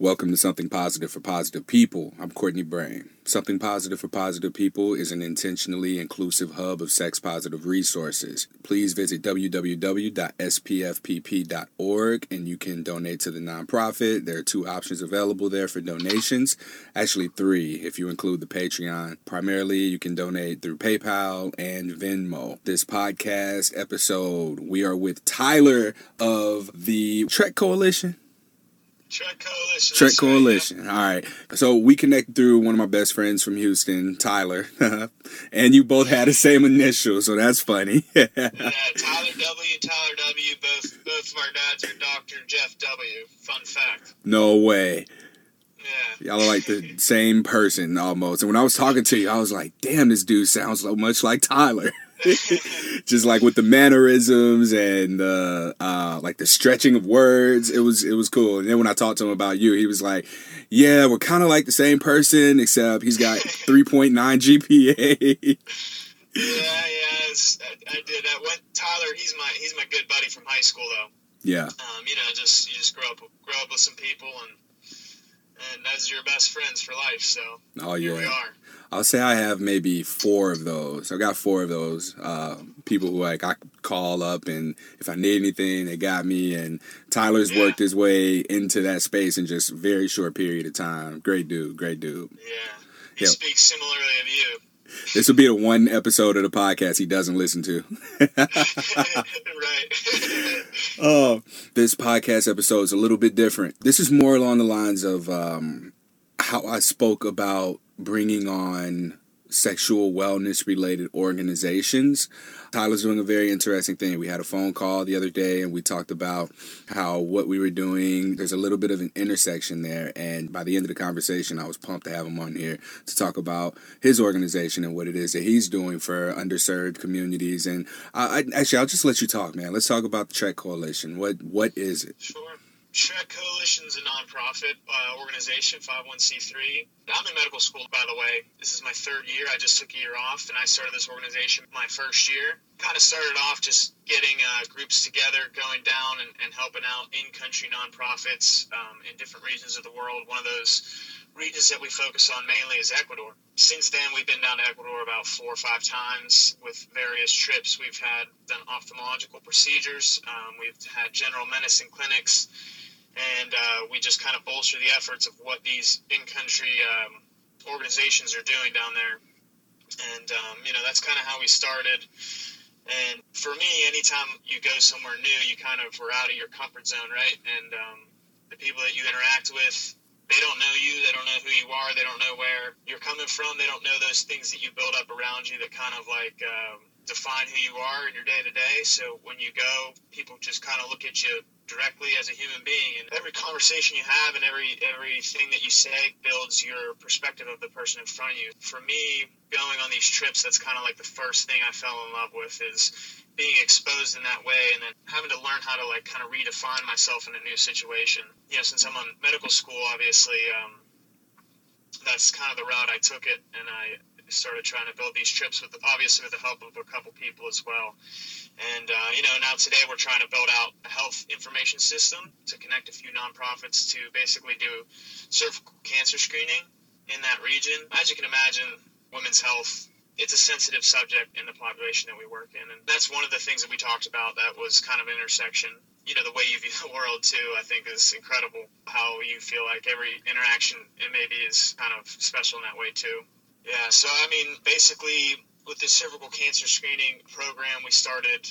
Welcome to Something Positive for Positive People. I'm Courtney Brain. Something Positive for Positive People is an intentionally inclusive hub of sex positive resources. Please visit www.spfpp.org and you can donate to the nonprofit. There are two options available there for donations. Actually, three if you include the Patreon. Primarily, you can donate through PayPal and Venmo. This podcast episode, we are with Tyler of the Trek Coalition. Trek Coalition. Trek Coalition. All right. So we connected through one of my best friends from Houston, Tyler, and you both had the same initials, so that's funny. Yeah. yeah, Tyler W, Tyler W. Both both of our dads are Doctor Jeff W. Fun fact. no way. Yeah. Y'all are like the same person almost. And when I was talking to you, I was like, damn, this dude sounds so much like Tyler. Just like with the mannerisms and uh, uh, like the stretching of words, it was it was cool. And then when I talked to him about you, he was like, "Yeah, we're kind of like the same person, except he's got 3.9 GPA." Yeah, yeah. I, I did that. Went Tyler. He's my he's my good buddy from high school though. yeah, Um, you know, just you just grow up grow up with some people and and those are your best friends for life. So oh here we are. I'll say I have maybe four of those. I've got four of those uh, people who like I call up and if I need anything, they got me. And Tyler's Yeah. worked his way into that space in just very short period of time. Great dude, great dude. Yeah. He Yeah. speaks similarly of you. This will be the one episode of the podcast he doesn't listen to. right. Oh, this podcast episode is a little bit different. This is more along the lines of um, how I spoke about bringing on sexual wellness related organizations. Tyler's doing a very interesting thing. We had a phone call the other day and we talked about how what we were doing, there's a little bit of an intersection there. And by the end of the conversation, I was pumped to have him on here to talk about his organization and what it is that he's doing for underserved communities. And I, I actually, I'll just let you talk, man. Let's talk about the Trek Coalition. What What is it? Sure. Trek is a nonprofit uh, organization, 501c3. I'm in medical school, by the way. This is my third year. I just took a year off, and I started this organization my first year. Kind of started off just getting uh, groups together, going down and, and helping out in-country nonprofits um, in different regions of the world. One of those regions that we focus on mainly is Ecuador. Since then, we've been down to Ecuador about four or five times with various trips. We've had done ophthalmological procedures. Um, we've had general medicine clinics and uh, we just kind of bolster the efforts of what these in-country um, organizations are doing down there. And um, you know that's kind of how we started. And for me, anytime you go somewhere new, you kind of are out of your comfort zone, right? And um, the people that you interact with, they don't know you, they don't know who you are, they don't know where you're coming from, they don't know those things that you build up around you that kind of like um, define who you are in your day to day. So when you go, people just kind of look at you directly as a human being and every conversation you have and every everything that you say builds your perspective of the person in front of you for me going on these trips that's kind of like the first thing i fell in love with is being exposed in that way and then having to learn how to like kind of redefine myself in a new situation you know since i'm on medical school obviously um, that's kind of the route i took it and i started trying to build these trips with obviously with the help of a couple people as well and, uh, you know, now today we're trying to build out a health information system to connect a few nonprofits to basically do cervical cancer screening in that region. As you can imagine, women's health, it's a sensitive subject in the population that we work in. And that's one of the things that we talked about that was kind of an intersection. You know, the way you view the world, too, I think is incredible. How you feel like every interaction, it maybe is kind of special in that way, too. Yeah, so, I mean, basically, with this cervical cancer screening program we started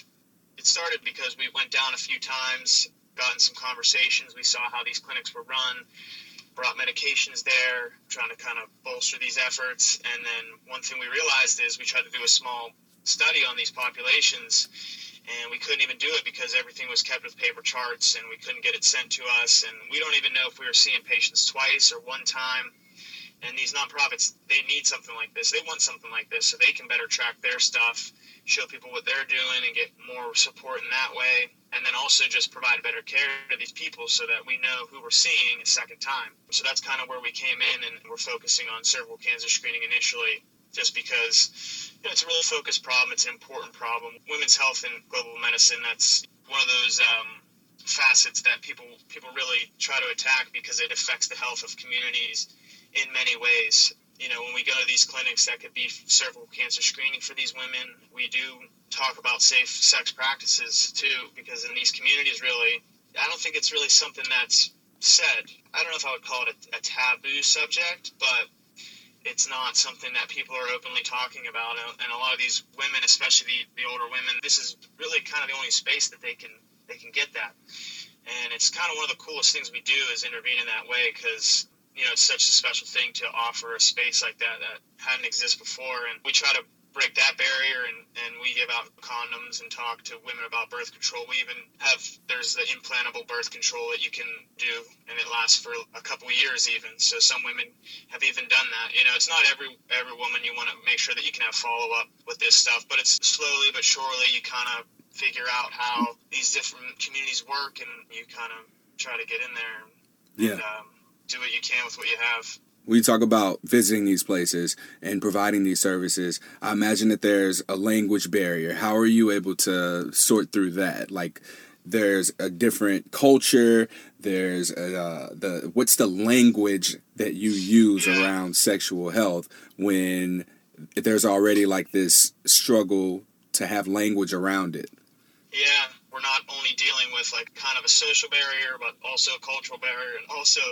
it started because we went down a few times gotten some conversations we saw how these clinics were run brought medications there trying to kind of bolster these efforts and then one thing we realized is we tried to do a small study on these populations and we couldn't even do it because everything was kept with paper charts and we couldn't get it sent to us and we don't even know if we were seeing patients twice or one time and these nonprofits they need something like this. They want something like this so they can better track their stuff show people what they're doing and get more support in that way and then also just provide better care to these people so that we know who we're seeing a second time. So that's kind of where we came in and we're focusing on cervical cancer screening initially just because you know, it's a really focused problem. It's an important problem. Women's health and global medicine that's one of those um, facets that people people really try to attack because it affects the health of communities in many ways. You know, when we go to these clinics, that could be cervical cancer screening for these women. We do talk about safe sex practices too, because in these communities, really, I don't think it's really something that's said. I don't know if I would call it a, a taboo subject, but it's not something that people are openly talking about. And a lot of these women, especially the, the older women, this is really kind of the only space that they can they can get that. And it's kind of one of the coolest things we do is intervene in that way because you know it's such a special thing to offer a space like that that hadn't existed before. And we try to break that barrier and, and we give out condoms and talk to women about birth control. We even have there's the implantable birth control that you can do and it lasts for a couple years even. So some women have even done that. You know, it's not every every woman you want to make sure that you can have follow up with this stuff, but it's slowly but surely you kind of figure out how these different communities work and you kind of try to get in there and yeah. um, do what you can with what you have you talk about visiting these places and providing these services, I imagine that there's a language barrier. How are you able to sort through that? Like, there's a different culture. There's a, uh, the what's the language that you use around sexual health when there's already like this struggle to have language around it. Yeah, we're not only dealing with like kind of a social barrier, but also a cultural barrier and also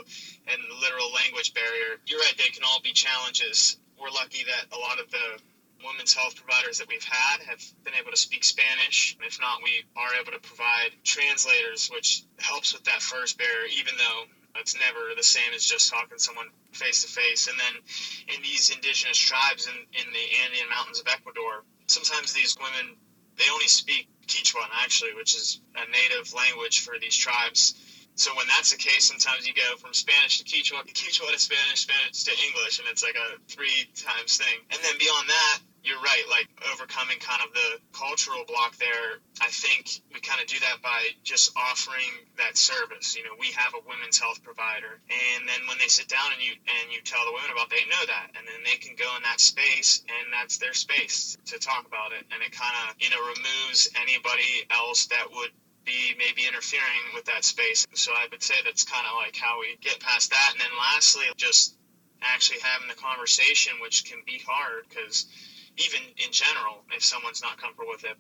an literal language barrier. You're right, they can all be challenges. We're lucky that a lot of the women's health providers that we've had have been able to speak Spanish. If not, we are able to provide translators, which helps with that first barrier, even though it's never the same as just talking to someone face to face. And then in these indigenous tribes in, in the Andean mountains of Ecuador, sometimes these women they only speak Quechua actually, which is a native language for these tribes. So when that's the case, sometimes you go from Spanish to Quechua, Quechua to Spanish, Spanish to English, and it's like a three times thing. And then beyond that, you're right, like overcoming kind of the cultural block there. I think we kind of do that by just offering that service. You know, we have a women's health provider, and then when they sit down and you and you tell the women about, it, they know that, and then they can go in that space, and that's their space to talk about it, and it kind of you know removes anybody else that would be maybe interfering with that space. So I would say that's kind of like how we get past that. And then lastly, just actually having the conversation, which can be hard because even in general, if someone's not comfortable with it,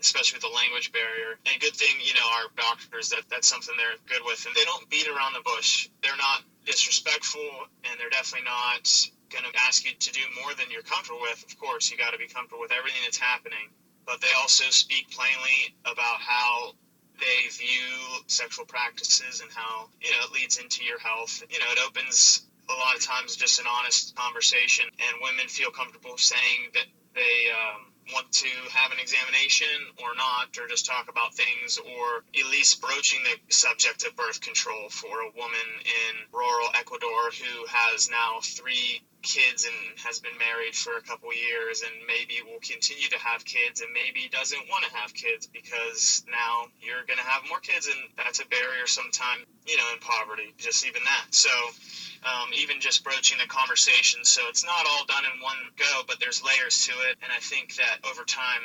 especially with the language barrier. And good thing, you know, our doctors that that's something they're good with, and they don't beat around the bush. They're not disrespectful, and they're definitely not going to ask you to do more than you're comfortable with. Of course, you got to be comfortable with everything that's happening, but they also speak plainly about how they view sexual practices and how you know it leads into your health. You know, it opens a lot of times just an honest conversation, and women feel comfortable saying that they um, want to have an examination or not, or just talk about things, or at least broaching the subject of birth control for a woman in rural Ecuador who has now three kids and has been married for a couple years and maybe will continue to have kids and maybe doesn't want to have kids because now you're going to have more kids and that's a barrier sometimes you know in poverty just even that. So um, even just broaching the conversation so it's not all done in one go but there's layers to it. And i think that over time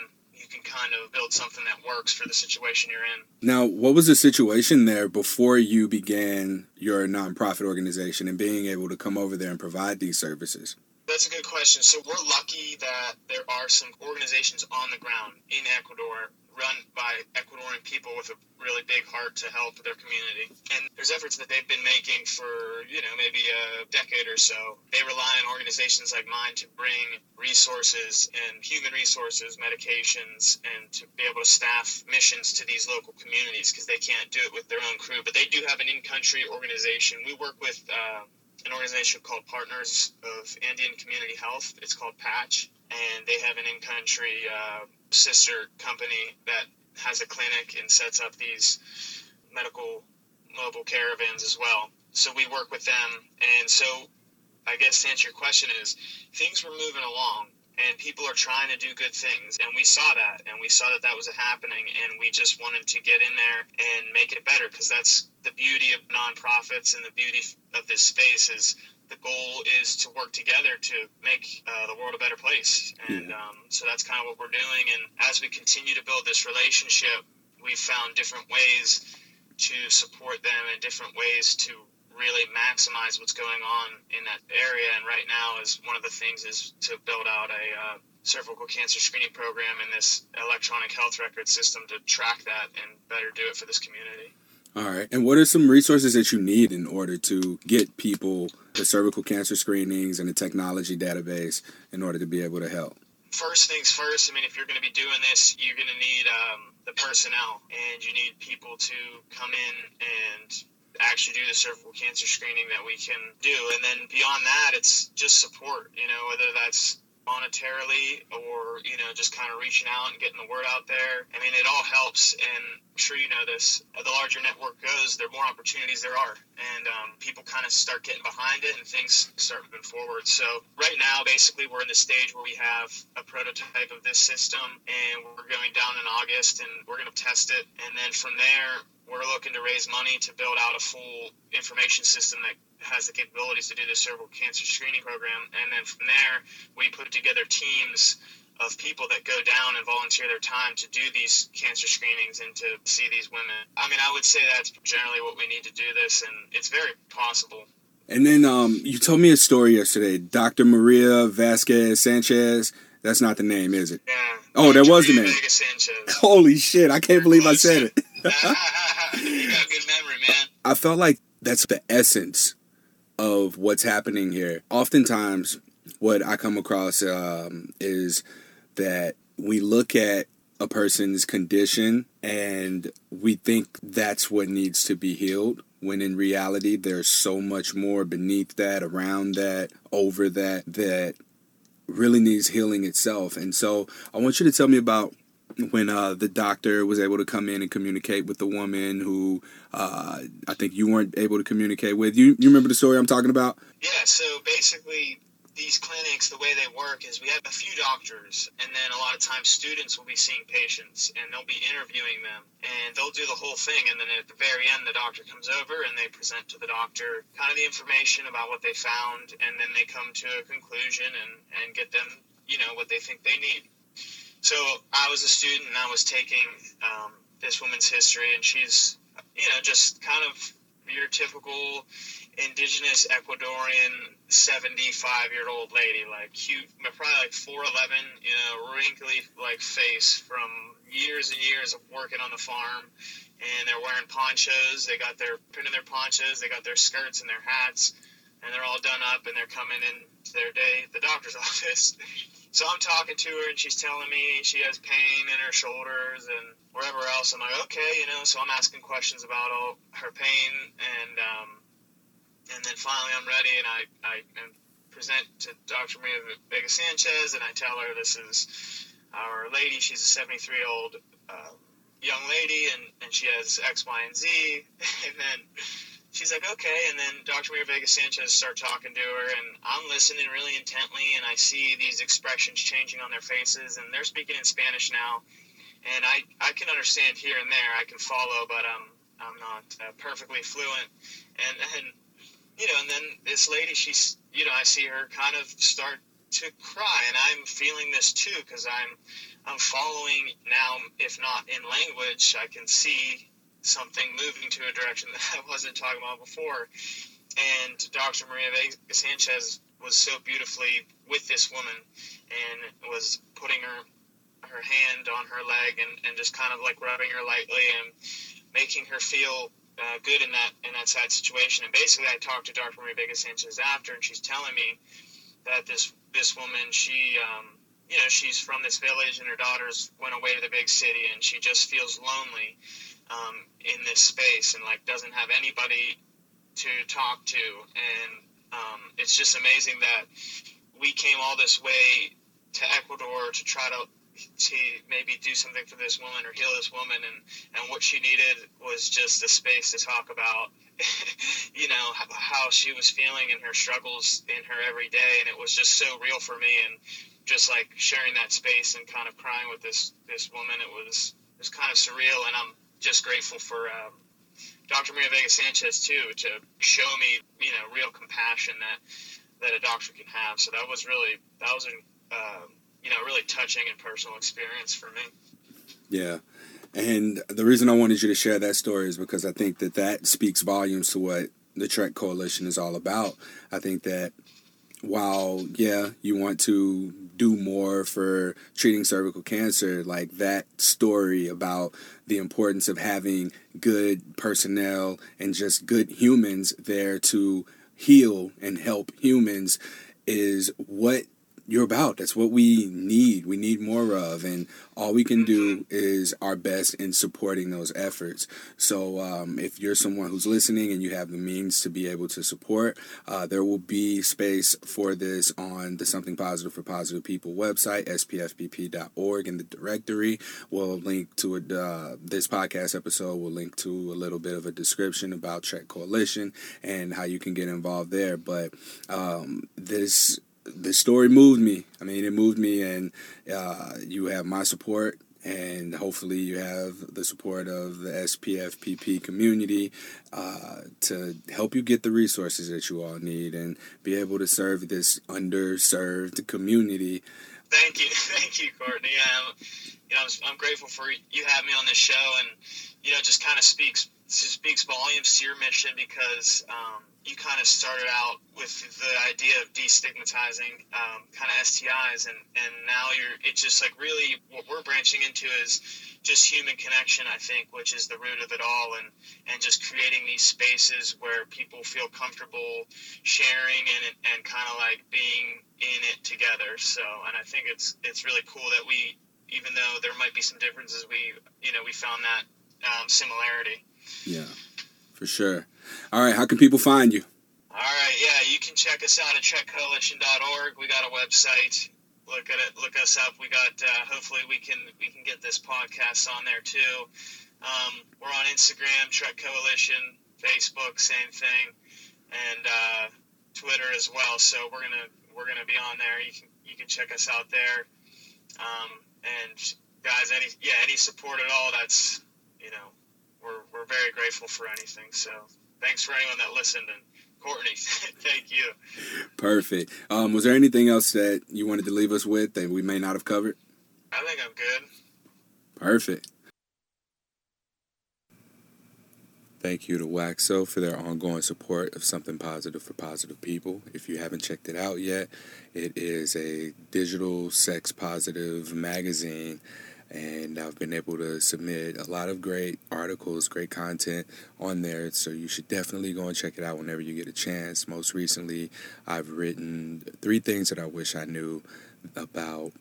can kind of build something that works for the situation you're in. Now, what was the situation there before you began your nonprofit organization and being able to come over there and provide these services? That's a good question. So we're lucky that there are some organizations on the ground in Ecuador run by Ecuadorian people with a really big heart to help their community. And there's efforts that they've been making for, you know, maybe a decade or so. They rely on organizations like mine to bring resources and human resources, medications, and to be able to staff missions to these local communities because they can't do it with their own crew. But they do have an in country organization. We work with, uh, an organization called Partners of Andean Community Health. It's called Patch, and they have an in-country uh, sister company that has a clinic and sets up these medical mobile caravans as well. So we work with them, and so I guess to answer your question is things were moving along and people are trying to do good things and we saw that and we saw that that was happening and we just wanted to get in there and make it better because that's the beauty of nonprofits and the beauty of this space is the goal is to work together to make uh, the world a better place. And um, so that's kind of what we're doing. And as we continue to build this relationship, we've found different ways to support them and different ways to really maximize what's going on in that area. And right now is one of the things is to build out a uh, cervical cancer screening program in this electronic health record system to track that and better do it for this community. All right. And what are some resources that you need in order to get people the cervical cancer screenings and the technology database in order to be able to help? First things first, I mean, if you're going to be doing this, you're going to need um, the personnel and you need people to come in and actually do the cervical cancer screening that we can do. And then beyond that, it's just support, you know, whether that's monetarily or you know just kind of reaching out and getting the word out there i mean it all helps and sure you know this the larger network goes the more opportunities there are. And um, people kind of start getting behind it and things start moving forward. So right now basically we're in the stage where we have a prototype of this system and we're going down in august and we're going to test it. And then from there we're looking to raise money to build out a full information system that has the capabilities to do the cervical cancer screening program. And then from there, we put together teams of people that go down and volunteer their time to do these cancer screenings and to see these women. I mean, I would say that's generally what we need to do this, and it's very possible. And then um, you told me a story yesterday, Dr. Maria Vasquez Sanchez. That's not the name, is it? Yeah. Oh, that was the name. Holy shit! I can't believe I said it. you got a good memory, man. I felt like that's the essence of what's happening here. Oftentimes, what I come across um, is that we look at a person's condition and we think that's what needs to be healed when in reality there's so much more beneath that around that over that that really needs healing itself and so i want you to tell me about when uh, the doctor was able to come in and communicate with the woman who uh, I think you weren't able to communicate with. You you remember the story I'm talking about? Yeah. So basically, these clinics, the way they work is we have a few doctors, and then a lot of times students will be seeing patients, and they'll be interviewing them, and they'll do the whole thing, and then at the very end, the doctor comes over and they present to the doctor kind of the information about what they found, and then they come to a conclusion and and get them, you know, what they think they need. So I was a student and I was taking um, this woman's history, and she's, you know, just kind of your typical indigenous Ecuadorian 75 year old lady, like cute, probably like 4'11, you know, wrinkly like face from years and years of working on the farm. And they're wearing ponchos. They got their pinning their ponchos. They got their skirts and their hats, and they're all done up, and they're coming in to their day at the doctor's office. So I'm talking to her, and she's telling me she has pain in her shoulders and wherever else. I'm like, okay, you know. So I'm asking questions about all her pain, and um, and then finally I'm ready, and I I present to Dr. Maria Vega Sanchez, and I tell her this is our lady. She's a 73 year old uh, young lady, and and she has X, Y, and Z, and then she's like, okay. And then Dr. Maria Vega Sanchez start talking to her, and I'm listening really intently, and I see these expressions changing on their faces, and they're speaking in Spanish now, and I I can understand here and there, I can follow, but um I'm not uh, perfectly fluent, and and you know, and then this lady, she's you know, I see her kind of start to cry, and I'm feeling this too because I'm I'm following now, if not in language, I can see something moving to a direction that I wasn't talking about before. And Dr. Maria Sanchez was so beautifully with this woman and was putting her her hand on her leg and, and just kind of like rubbing her lightly and making her feel uh, good in that in that sad situation. And basically, I talked to Dr. Maria Vega Sanchez after, and she's telling me that this this woman, she um, you know, she's from this village, and her daughters went away to the big city, and she just feels lonely um, in this space and like doesn't have anybody to talk to and um, it's just amazing that we came all this way to Ecuador to try to to maybe do something for this woman or heal this woman and and what she needed was just a space to talk about you know how she was feeling and her struggles in her every day and it was just so real for me and just like sharing that space and kind of crying with this this woman it was it was kind of surreal and I'm just grateful for um, Dr. Maria Vega Sanchez too to show me you know real compassion that that a doctor can have. So that was really that was a uh, you know really touching and personal experience for me. Yeah. And the reason I wanted you to share that story is because I think that that speaks volumes to what the Trek Coalition is all about. I think that while, yeah, you want to do more for treating cervical cancer, like that story about the importance of having good personnel and just good humans there to heal and help humans is what you're about. That's what we need. We need more of, and all we can do is our best in supporting those efforts. So, um, if you're someone who's listening and you have the means to be able to support, uh, there will be space for this on the Something Positive for Positive People website, spfpp.org, in the directory. We'll link to it. Uh, this podcast episode We'll link to a little bit of a description about Trek Coalition and how you can get involved there. But um, this the story moved me. I mean, it moved me, and uh, you have my support, and hopefully, you have the support of the SPFPP community uh, to help you get the resources that you all need and be able to serve this underserved community. Thank you, thank you, Courtney. Yeah, you know, I'm, I'm grateful for you having me on this show, and you know, just kind of speaks speaks volumes to your mission because. Um, you kind of started out with the idea of destigmatizing um, kind of STIs, and, and now you're it's just like really what we're branching into is just human connection, I think, which is the root of it all, and and just creating these spaces where people feel comfortable sharing and and kind of like being in it together. So, and I think it's it's really cool that we, even though there might be some differences, we you know we found that um, similarity. Yeah, for sure. All right, how can people find you? All right, yeah, you can check us out at trekcoalition.org. We got a website. Look at it. Look us up. We got. Uh, hopefully, we can we can get this podcast on there too. Um, we're on Instagram, Trek Coalition, Facebook, same thing, and uh, Twitter as well. So we're gonna we're gonna be on there. You can you can check us out there. Um, and guys, any yeah, any support at all, that's you know, we're we're very grateful for anything. So thanks for anyone that listened and Courtney, thank you. Perfect. Um, was there anything else that you wanted to leave us with that we may not have covered? I think I'm good. Perfect. Thank you to Waxo for their ongoing support of Something Positive for Positive People. If you haven't checked it out yet, it is a digital sex positive magazine and I've been able to submit a lot of great articles, great content on there. So you should definitely go and check it out whenever you get a chance. Most recently, I've written three things that I wish I knew about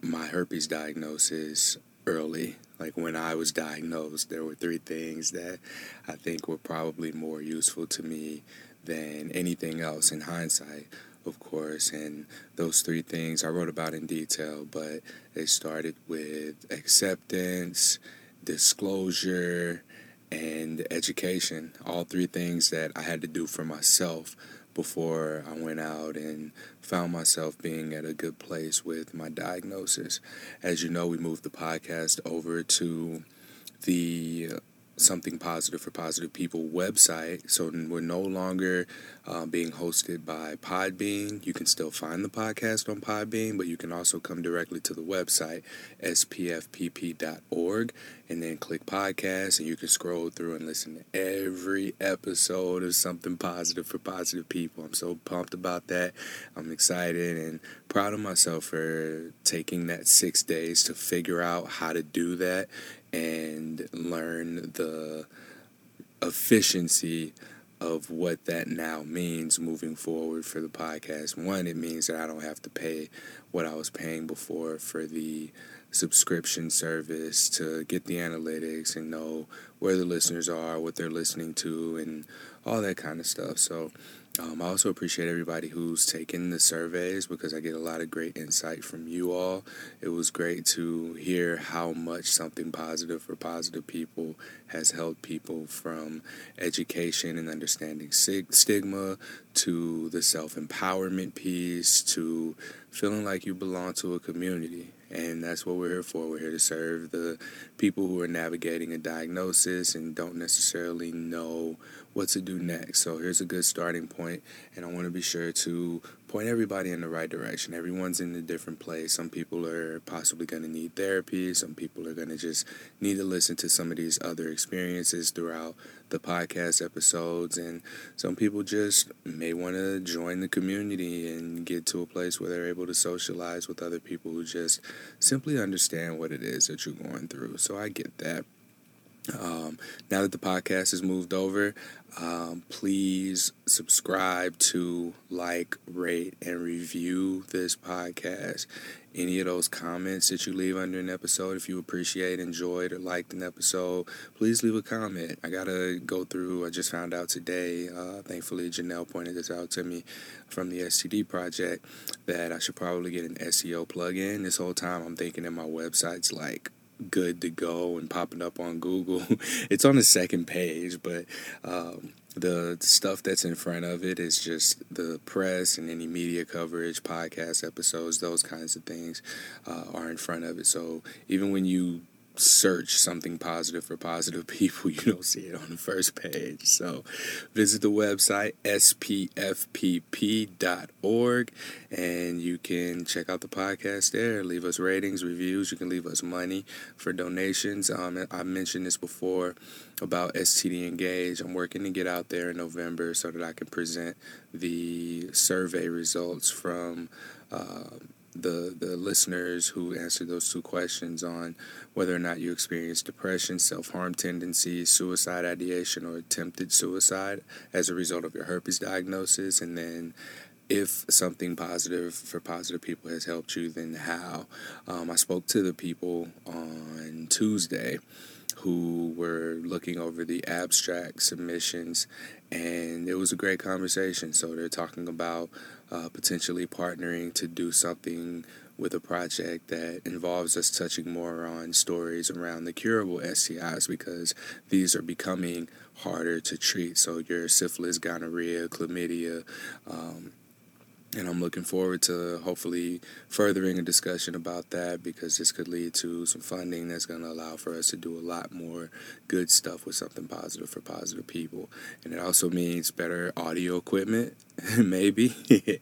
my herpes diagnosis early. Like when I was diagnosed, there were three things that I think were probably more useful to me than anything else in hindsight of course, and those three things I wrote about in detail, but they started with acceptance, disclosure, and education. All three things that I had to do for myself before I went out and found myself being at a good place with my diagnosis. As you know, we moved the podcast over to the Something Positive for Positive People website. So we're no longer uh, being hosted by Podbean. You can still find the podcast on Podbean, but you can also come directly to the website, spfpp.org, and then click podcast, and you can scroll through and listen to every episode of Something Positive for Positive People. I'm so pumped about that. I'm excited and proud of myself for taking that six days to figure out how to do that and learn the efficiency of what that now means moving forward for the podcast. One, it means that I don't have to pay what I was paying before for the subscription service to get the analytics and know where the listeners are, what they're listening to, and all that kind of stuff. So um, I also appreciate everybody who's taken the surveys because I get a lot of great insight from you all. It was great to hear how much something positive for positive people has helped people from education and understanding stigma to the self empowerment piece to feeling like you belong to a community. And that's what we're here for. We're here to serve the people who are navigating a diagnosis and don't necessarily know what to do next. So here's a good starting point, and I want to be sure to point everybody in the right direction. Everyone's in a different place. Some people are possibly going to need therapy. Some people are going to just need to listen to some of these other experiences throughout the podcast episodes. And some people just may want to join the community and get to a place where they're able to socialize with other people who just simply understand what it is that you're going through. So I get that. Um, now that the podcast has moved over, um, please subscribe to, like, rate, and review this podcast. Any of those comments that you leave under an episode, if you appreciate, enjoyed, or liked an episode, please leave a comment. I gotta go through. I just found out today. Uh, thankfully, Jenelle pointed this out to me from the STD project that I should probably get an SEO plugin. This whole time, I'm thinking that my website's like good to go and popping up on Google. it's on the second page, but um, the stuff that's in front of it is just the press and any media coverage, podcast episodes, those kinds of things uh, are in front of it. So even when you search something positive for positive people, you don't see it on the first page. So visit the website spfpp.org and you can check out the podcast there. Leave us ratings, reviews. You can leave us money for donations. Um, I mentioned this before about STD Engage. I'm working to get out there in November so that I can present the survey results from. Uh, the the listeners who answered those two questions on whether or not you experience depression, self harm tendencies, suicide ideation, or attempted suicide as a result of your herpes diagnosis, and then if something positive for positive people has helped you, then how? Um, I spoke to the people on Tuesday who were looking over the abstract submissions, and it was a great conversation. So they're talking about uh, potentially partnering to do something with a project that involves us touching more on stories around the curable STIs because these are becoming harder to treat. So your syphilis, gonorrhea, chlamydia, um, and I'm looking forward to hopefully furthering a discussion about that because this could lead to some funding that's going to allow for us to do a lot more good stuff with something positive for positive people. And it also means better audio equipment, maybe,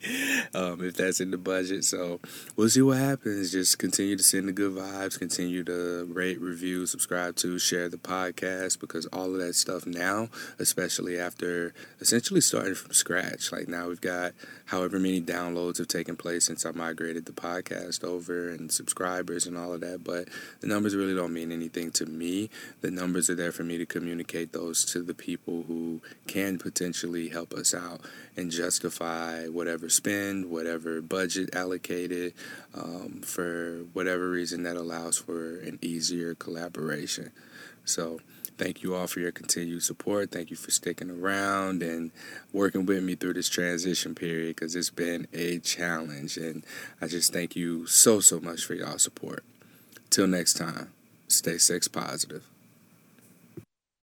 um, if that's in the budget. So we'll see what happens. Just continue to send the good vibes, continue to rate, review, subscribe to, share the podcast because all of that stuff now, especially after essentially starting from scratch, like now we've got however many downloads have taken place since I migrated the podcast over and subscribers and all of that. But the numbers really don't mean anything to me. The numbers are there for me to communicate those to the people who can potentially help us out and justify whatever spend, whatever budget allocated um, for whatever reason that allows for an easier collaboration. So, thank you all for your continued support. Thank you for sticking around and working with me through this transition period because it's been a challenge. And I just thank you so, so much for y'all support. Till next time, stay sex positive.